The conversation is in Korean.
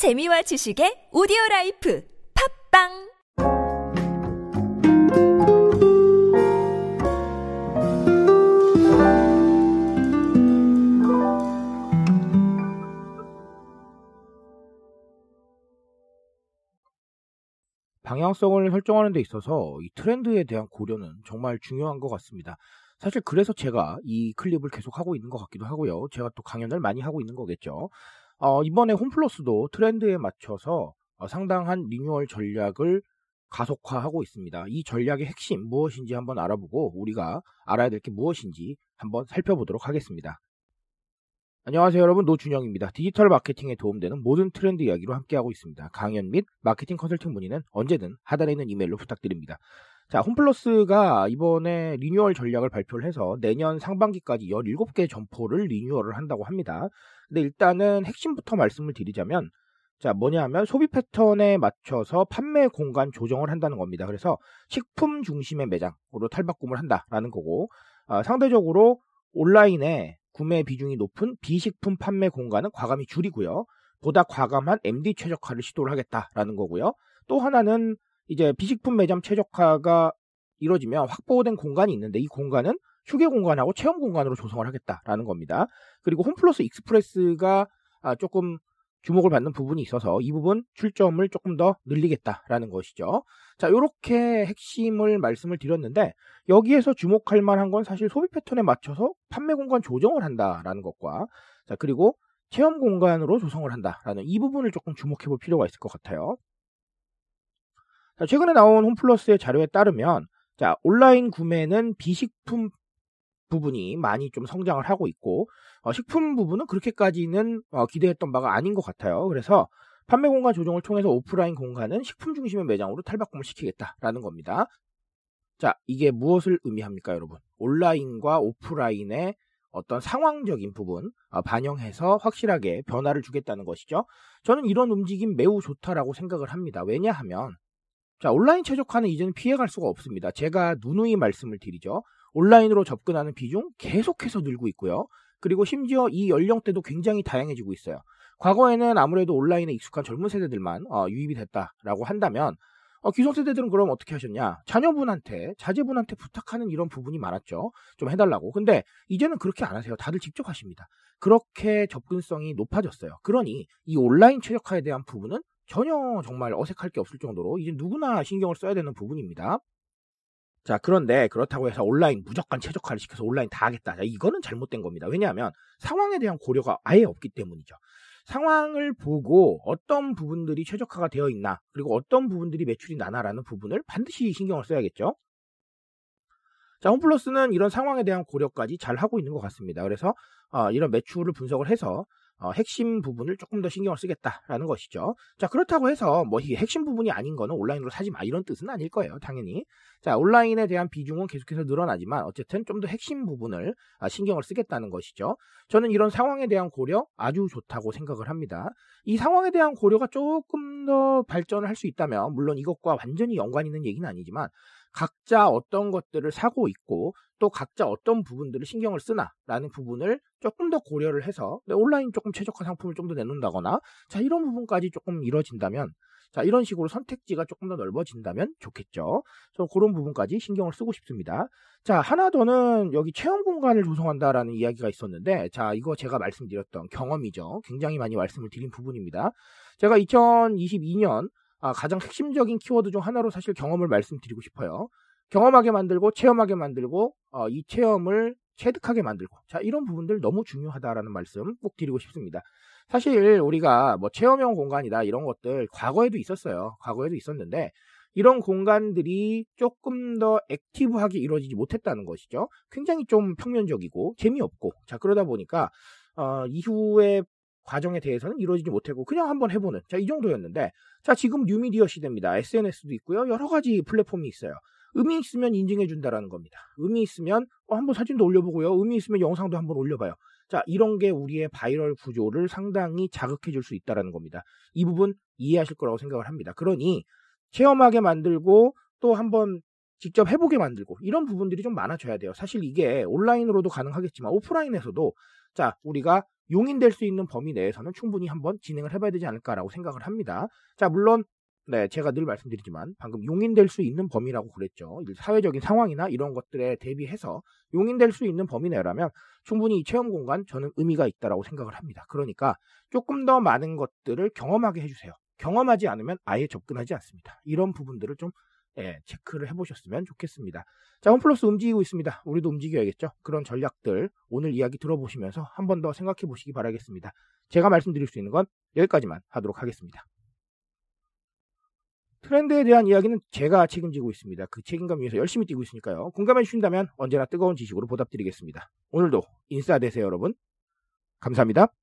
재미와 지식의 오디오 life 팟빵 방향성을 설정하는 데 있어서 이 트렌드에 대한 고려는 정말 중요한 것 같습니다. 사실 그래서 제가 이 클립을 계속 하고 있는 것 같기도 하고요. 제가 또 강연을 많이 하고 있는 거겠죠. 어, 이번에 홈플러스도 트렌드에 맞춰서 어, 상당한 리뉴얼 전략을 가속화하고 있습니다. 이 전략의 핵심 무엇인지 한번 알아보고 우리가 알아야 될 게 무엇인지 한번 살펴보도록 하겠습니다. 안녕하세요 여러분 노준영입니다. 디지털 마케팅에 도움되는 모든 트렌드 이야기로 함께하고 있습니다. 강연 및 마케팅 컨설팅 문의는 언제든 하단에 있는 이메일로 부탁드립니다. 자, 홈플러스가 이번에 리뉴얼 전략을 발표를 해서 내년 상반기까지 17개 점포를 리뉴얼을 한다고 합니다. 근데 일단은 핵심부터 말씀을 드리자면 자, 뭐냐 하면 소비 패턴에 맞춰서 판매 공간 조정을 한다는 겁니다. 그래서 식품 중심의 매장으로 탈바꿈을 한다라는 거고 아, 상대적으로 온라인에 구매 비중이 높은 비식품 판매 공간은 과감히 줄이고요. 보다 과감한 MD 최적화를 시도를 하겠다라는 거고요. 또 하나는 이제 비식품 매점 최적화가 이루어지면 확보된 공간이 있는데 이 공간은 휴게 공간하고 체험 공간으로 조성을 하겠다라는 겁니다. 그리고 홈플러스 익스프레스가 아, 조금 주목을 받는 부분이 있어서 이 부분 출점을 조금 더 늘리겠다라는 것이죠. 자, 이렇게 핵심을 말씀을 드렸는데 여기에서 주목할 만한 건 사실 소비 패턴에 맞춰서 판매 공간 조정을 한다라는 것과 자, 그리고 체험 공간으로 조성을 한다라는 이 부분을 조금 주목해 볼 필요가 있을 것 같아요. 자, 최근에 나온 홈플러스의 자료에 따르면 자, 온라인 구매는 비식품 부분이 많이 좀 성장을 하고 있고 어, 식품 부분은 그렇게까지는 어, 기대했던 바가 아닌 것 같아요. 그래서 판매 공간 조정을 통해서 오프라인 공간은 식품 중심의 매장으로 탈바꿈을 시키겠다라는 겁니다. 자, 이게 무엇을 의미합니까, 여러분? 온라인과 오프라인의 어떤 상황적인 부분 어, 반영해서 확실하게 변화를 주겠다는 것이죠. 저는 이런 움직임 매우 좋다라고 생각을 합니다. 왜냐하면 자, 온라인 최적화는 이제는 피해갈 수가 없습니다. 제가 누누이 말씀을 드리죠. 온라인으로 접근하는 비중 계속해서 늘고 있고요. 그리고 심지어 이 연령대도 굉장히 다양해지고 있어요. 과거에는 아무래도 온라인에 익숙한 젊은 세대들만 어, 유입이 됐다라고 한다면 어, 기성 세대들은 그럼 어떻게 하셨냐? 자녀분한테, 자제분한테 부탁하는 이런 부분이 많았죠. 좀 해달라고. 근데 이제는 그렇게 안 하세요. 다들 직접 하십니다. 그렇게 접근성이 높아졌어요. 그러니 이 온라인 최적화에 대한 부분은 전혀 정말 어색할 게 없을 정도로 이제 누구나 신경을 써야 되는 부분입니다. 자, 그런데 그렇다고 해서 온라인 무조건 최적화를 시켜서 온라인 다 하겠다. 자, 이거는 잘못된 겁니다. 왜냐하면 상황에 대한 고려가 아예 없기 때문이죠. 상황을 보고 어떤 부분들이 최적화가 되어 있나, 그리고 어떤 부분들이 매출이 나나라는 부분을 반드시 신경을 써야겠죠. 자, 홈플러스는 이런 상황에 대한 고려까지 잘 하고 있는 것 같습니다. 그래서 어, 이런 매출을 분석을 해서 어, 핵심 부분을 조금 더 신경을 쓰겠다라는 것이죠. 자, 그렇다고 해서 뭐 이게 핵심 부분이 아닌 거는 온라인으로 사지 마 이런 뜻은 아닐 거예요. 당연히. 자, 온라인에 대한 비중은 계속해서 늘어나지만 어쨌든 좀 더 핵심 부분을 아, 신경을 쓰겠다는 것이죠. 저는 이런 상황에 대한 고려 아주 좋다고 생각을 합니다. 이 상황에 대한 고려가 조금 더 발전을 할 수 있다면 물론 이것과 완전히 연관 있는 얘기는 아니지만 각자 어떤 것들을 사고 있고 또 각자 어떤 부분들을 신경을 쓰나라는 부분을 조금 더 고려를 해서 온라인 조금 최적화 상품을 좀 더 내놓는다거나 자 이런 부분까지 조금 이뤄진다면 자 이런 식으로 선택지가 조금 더 넓어진다면 좋겠죠. 저는 그런 부분까지 신경을 쓰고 싶습니다. 자 하나 더는 여기 체험 공간을 조성한다라는 이야기가 있었는데 자 이거 제가 말씀드렸던 경험이죠. 굉장히 많이 말씀을 드린 부분입니다. 제가 2022년 아, 가장 핵심적인 키워드 중 하나로 사실 경험을 말씀드리고 싶어요. 경험하게 만들고 체험하게 만들고 어, 이 체험을 체득하게 만들고 자 이런 부분들 너무 중요하다라는 말씀 꼭 드리고 싶습니다. 사실 우리가 뭐 체험형 공간이다 이런 것들 과거에도 있었어요. 과거에도 있었는데 이런 공간들이 조금 더 액티브하게 이루어지지 못했다는 것이죠. 굉장히 좀 평면적이고 재미없고 자 그러다 보니까 어, 이후에 과정에 대해서는 이루어지지 못하고 그냥 한번 해보는 자 이 정도였는데 자 지금 뉴미디어 시대입니다. SNS도 있고요. 여러 가지 플랫폼이 있어요. 의미 있으면 인증해 준다라는 겁니다. 의미 있으면 어, 한번 사진도 올려보고요. 의미 있으면 영상도 한번 올려봐요. 자 이런 게 우리의 바이럴 구조를 상당히 자극해 줄 수 있다라는 겁니다. 이 부분 이해하실 거라고 생각을 합니다. 그러니 체험하게 만들고 또 한번 직접 해보게 만들고 이런 부분들이 좀 많아져야 돼요. 사실 이게 온라인으로도 가능하겠지만 오프라인에서도 자 우리가 용인될 수 있는 범위 내에서는 충분히 한번 진행을 해봐야 되지 않을까라고 생각을 합니다. 자, 물론 네, 제가 늘 말씀드리지만 방금 용인될 수 있는 범위라고 그랬죠. 사회적인 상황이나 이런 것들에 대비해서 용인될 수 있는 범위 내라면 충분히 이 체험 공간 저는 의미가 있다라고 생각을 합니다. 그러니까 조금 더 많은 것들을 경험하게 해주세요. 경험하지 않으면 아예 접근하지 않습니다. 이런 부분들을 좀 예, 체크를 해보셨으면 좋겠습니다. 자, 홈플러스 움직이고 있습니다. 우리도 움직여야겠죠. 그런 전략들 오늘 이야기 들어보시면서 한 번 더 생각해 보시기 바라겠습니다. 제가 말씀드릴 수 있는 건 여기까지만 하도록 하겠습니다. 트렌드에 대한 이야기는 제가 책임지고 있습니다. 그 책임감 위해서 열심히 뛰고 있으니까요. 공감해 주신다면 언제나 뜨거운 지식으로 보답드리겠습니다. 오늘도 인싸 되세요, 여러분. 감사합니다.